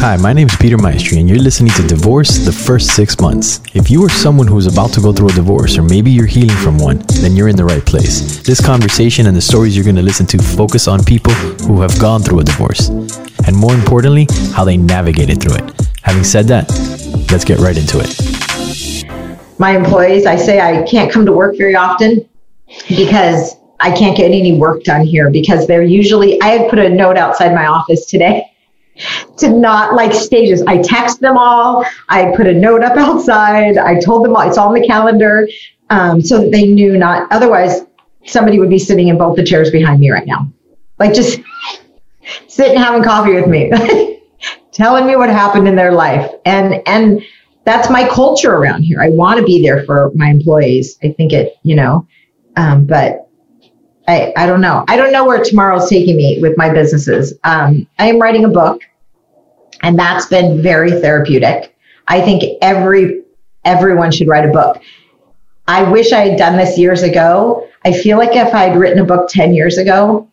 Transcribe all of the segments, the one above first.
Hi, my name is Peter Maestri, and you're listening to Divorce the First Six Months. If you are someone who's about to go through a divorce, or maybe you're healing from one, then you're in the right place. This conversation and the stories you're going to listen to focus on people who have gone through a divorce, and more importantly, how they navigated through it. Having said that, let's get right into it. My employees, I say I can't come to work very often because I can't get any work done here because they're usually, I had put a note outside my office today to not like stages. I text them all. I put a note up outside. I told them all, it's on the calendar um, so that they knew not, otherwise, somebody would be sitting in both the chairs behind me right now. Like just sitting having coffee with me, telling me what happened in their life. And, and, that's my culture around here. I want to be there for my employees. I think it, you know, um, but I, I don't know. I don't know where tomorrow's taking me with my businesses. Um, I am writing a book, and that's been very therapeutic. I think every everyone should write a book. I wish I had done this years ago. I feel like if I'd written a book 10 years ago,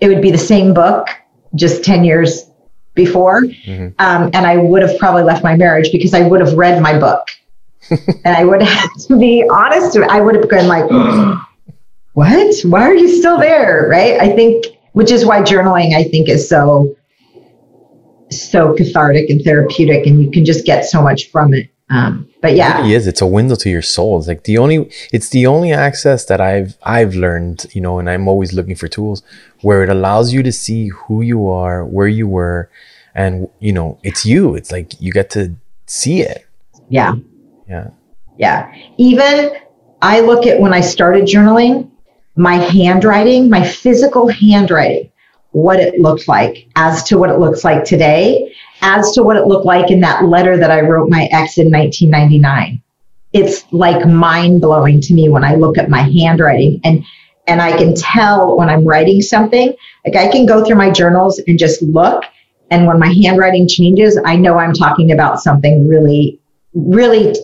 it would be the same book, just 10 years before. Mm-hmm. Um, and I would have probably left my marriage because I would have read my book. and I would have to be honest, I would have been like, what? Why are you still there? Right. I think, which is why journaling, I think, is so, so cathartic and therapeutic, and you can just get so much from it. Um, but yeah, it really is. It's a window to your soul. It's like the only, it's the only access that I've, I've learned, you know, and I'm always looking for tools where it allows you to see who you are, where you were, and, you know, it's you. It's like you get to see it. Yeah. Yeah. Yeah. Even I look at when I started journaling, my handwriting, my physical handwriting, what it looked like as to what it looks like today, as to what it looked like in that letter that I wrote my ex in 1999. It's like mind blowing to me when I look at my handwriting and and I can tell when I'm writing something. Like I can go through my journals and just look and when my handwriting changes, I know I'm talking about something really really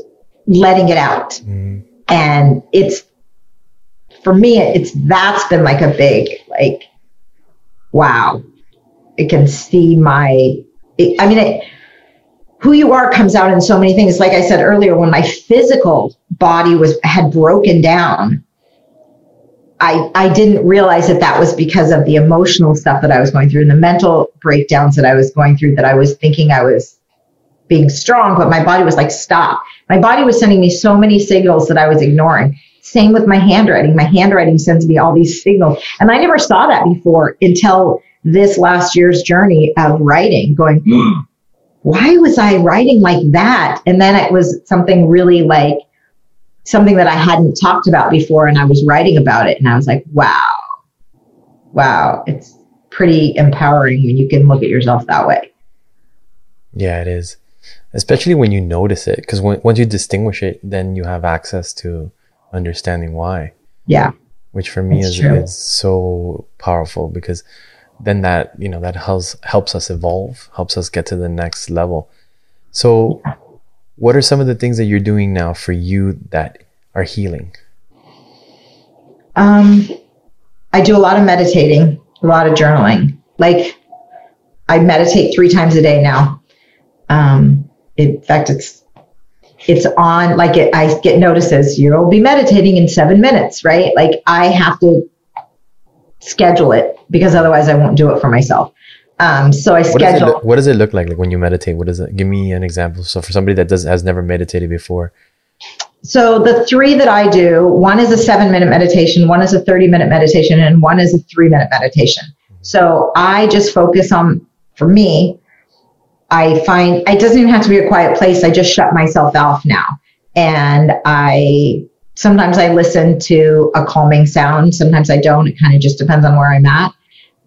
letting it out. Mm. And it's for me, it's that's been like a big like, wow. It can see my. It, I mean, it, who you are comes out in so many things. Like I said earlier, when my physical body was had broken down, I I didn't realize that that was because of the emotional stuff that I was going through and the mental breakdowns that I was going through. That I was thinking I was being strong, but my body was like, stop. My body was sending me so many signals that I was ignoring. Same with my handwriting. My handwriting sends me all these signals. And I never saw that before until this last year's journey of writing, going, hmm. why was I writing like that? And then it was something really like something that I hadn't talked about before. And I was writing about it. And I was like, wow, wow, it's pretty empowering when you can look at yourself that way. Yeah, it is. Especially when you notice it, because once you distinguish it, then you have access to understanding why. Yeah. Which for me is, is so powerful because then that, you know, that helps helps us evolve, helps us get to the next level. So what are some of the things that you're doing now for you that are healing? Um I do a lot of meditating, a lot of journaling. Like I meditate three times a day now. Um, in fact, it's it's on like it, I get notices you'll be meditating in seven minutes, right? Like I have to schedule it because otherwise I won't do it for myself. Um, so I what schedule. Does look, what does it look like, like when you meditate? What does it? Give me an example. So for somebody that does has never meditated before. So the three that I do, one is a seven minute meditation, one is a 30 minute meditation, and one is a three minute meditation. So I just focus on, for me, I find it doesn't even have to be a quiet place. I just shut myself off now. And I sometimes I listen to a calming sound. Sometimes I don't. It kind of just depends on where I'm at.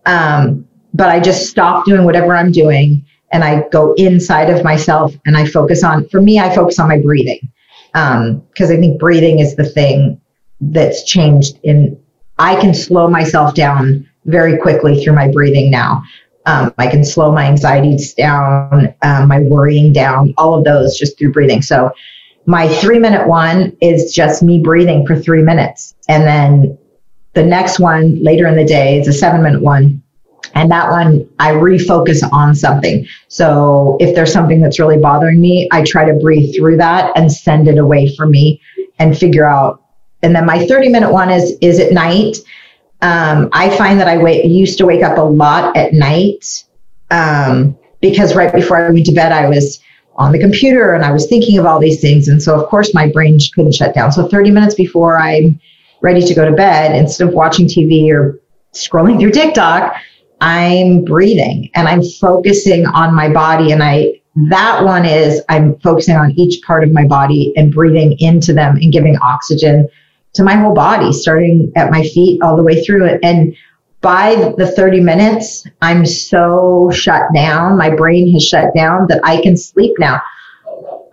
Um, but I just stop doing whatever I'm doing and I go inside of myself and I focus on, for me, I focus on my breathing. Um, cause I think breathing is the thing that's changed in, I can slow myself down very quickly through my breathing now. Um, I can slow my anxieties down, um, my worrying down, all of those just through breathing. So my three minute one is just me breathing for three minutes. And then the next one later in the day is a seven minute one. And that one, I refocus on something. So if there's something that's really bothering me, I try to breathe through that and send it away from me and figure out. And then my 30 minute one is is at night. Um, I find that I used to wake up a lot at night um, because right before I went to bed, I was on the computer and I was thinking of all these things. And so, of course, my brain couldn't shut down. So, 30 minutes before I'm ready to go to bed, instead of watching TV or scrolling through TikTok, I'm breathing and I'm focusing on my body. And I, that one is I'm focusing on each part of my body and breathing into them and giving oxygen to my whole body, starting at my feet all the way through it. And by the 30 minutes, I'm so shut down. My brain has shut down that I can sleep now.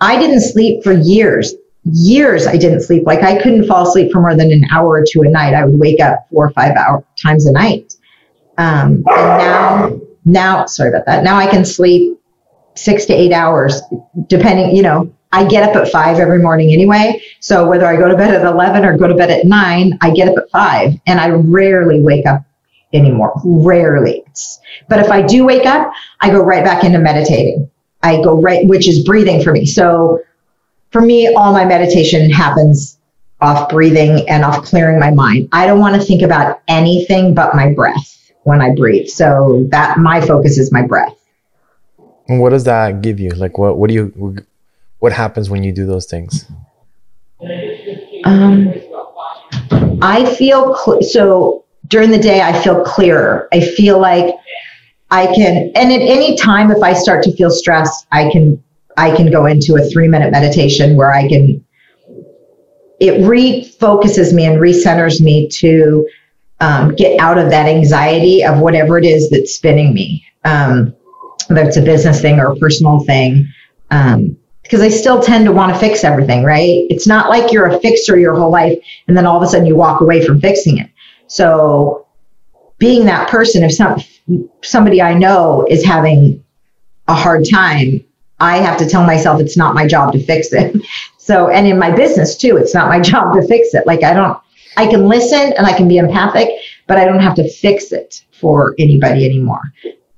I didn't sleep for years. Years I didn't sleep. Like I couldn't fall asleep for more than an hour or two a night. I would wake up four or five hour times a night. Um, and now, now, sorry about that. Now I can sleep six to eight hours, depending, you know, I get up at five every morning anyway. So whether I go to bed at 11 or go to bed at nine, I get up at five and I rarely wake up anymore. Rarely. But if I do wake up, I go right back into meditating. I go right, which is breathing for me. So for me, all my meditation happens off breathing and off clearing my mind. I don't want to think about anything but my breath when I breathe. So that my focus is my breath. What does that give you? Like what what do you what happens when you do those things? Um, I feel cl- so during the day. I feel clearer. I feel like I can, and at any time, if I start to feel stressed, I can I can go into a three minute meditation where I can. It refocuses me and recenters me to um, get out of that anxiety of whatever it is that's spinning me, um, whether it's a business thing or a personal thing. Um, because I still tend to want to fix everything, right? It's not like you're a fixer your whole life and then all of a sudden you walk away from fixing it. So being that person, if some somebody I know is having a hard time, I have to tell myself it's not my job to fix it. So, and in my business too, it's not my job to fix it. Like I don't, I can listen and I can be empathic, but I don't have to fix it for anybody anymore.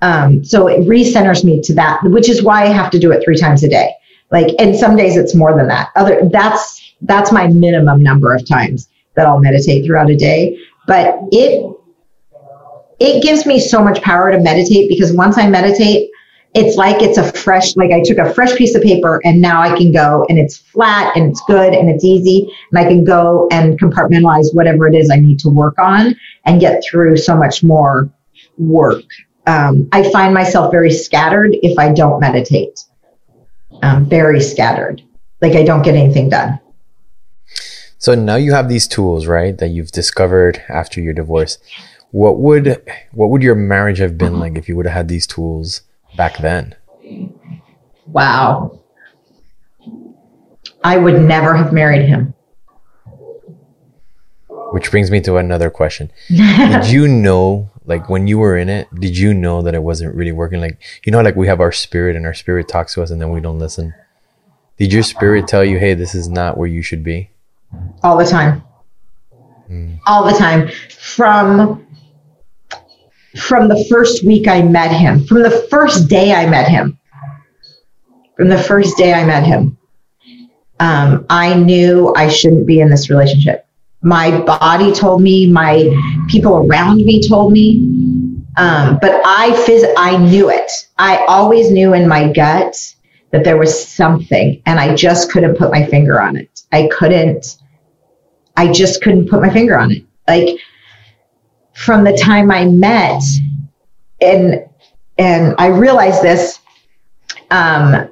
Um, so it recenters me to that, which is why I have to do it three times a day. Like, and some days it's more than that. Other, that's, that's my minimum number of times that I'll meditate throughout a day. But it, it gives me so much power to meditate because once I meditate, it's like it's a fresh, like I took a fresh piece of paper and now I can go and it's flat and it's good and it's easy and I can go and compartmentalize whatever it is I need to work on and get through so much more work. Um, I find myself very scattered if I don't meditate. Um, very scattered. Like I don't get anything done. So now you have these tools, right, that you've discovered after your divorce. What would what would your marriage have been like if you would have had these tools back then? Wow. I would never have married him. Which brings me to another question. did you know like when you were in it, did you know that it wasn't really working? Like you know like we have our spirit and our spirit talks to us and then we don't listen? Did your spirit tell you, "Hey, this is not where you should be?" all the time. Mm. all the time. From from the first week i met him. From the first day i met him. From the first day i met him. Um, i knew i shouldn't be in this relationship my body told me my people around me told me um, but i phys- i knew it i always knew in my gut that there was something and I just couldn't put my finger on it. I couldn't, I just couldn't put my finger on it. Like from the time I met and, and I realized this, um,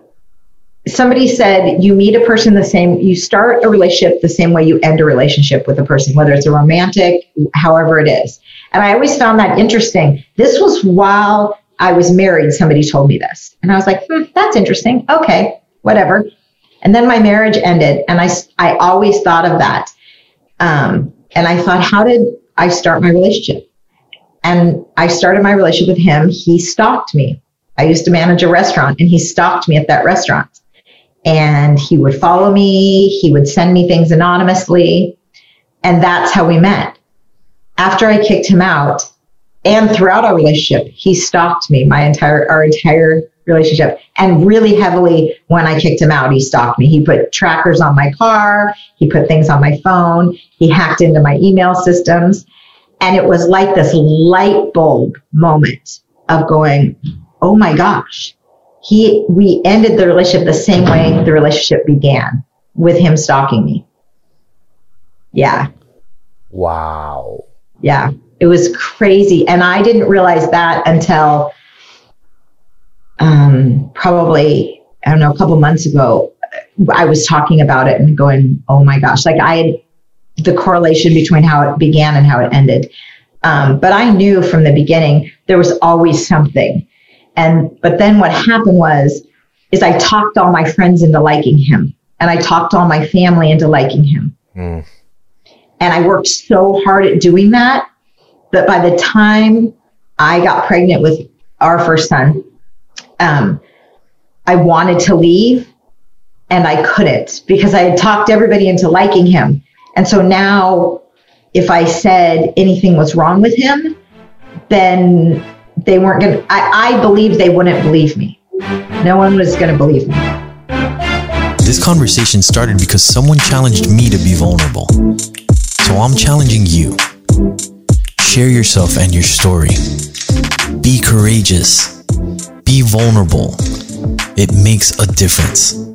somebody said you meet a person the same, you start a relationship the same way you end a relationship with a person, whether it's a romantic, however it is. And I always found that interesting. This was while I was married, somebody told me this. And I was like, hmm, that's interesting. Okay, whatever. And then my marriage ended, and I, I always thought of that. Um, and I thought, how did I start my relationship? And I started my relationship with him. He stalked me. I used to manage a restaurant, and he stalked me at that restaurant. And he would follow me, he would send me things anonymously. And that's how we met. After I kicked him out, and throughout our relationship, he stalked me my entire our entire relationship and really heavily when I kicked him out, he stalked me. He put trackers on my car, he put things on my phone, he hacked into my email systems. And it was like this light bulb moment of going, oh my gosh, he we ended the relationship the same way the relationship began with him stalking me. Yeah. Wow. Yeah. It was crazy. And I didn't realize that until um, probably, I don't know, a couple months ago. I was talking about it and going, oh my gosh, like I had the correlation between how it began and how it ended. Um, but I knew from the beginning there was always something. And but then what happened was is I talked all my friends into liking him and I talked all my family into liking him. Mm. And I worked so hard at doing that that by the time I got pregnant with our first son, um, I wanted to leave and I couldn't because I had talked everybody into liking him. And so now, if I said anything was wrong with him, then they weren't going to, I believe they wouldn't believe me. No one was going to believe me. This conversation started because someone challenged me to be vulnerable. So I'm challenging you. Share yourself and your story. Be courageous. Be vulnerable. It makes a difference.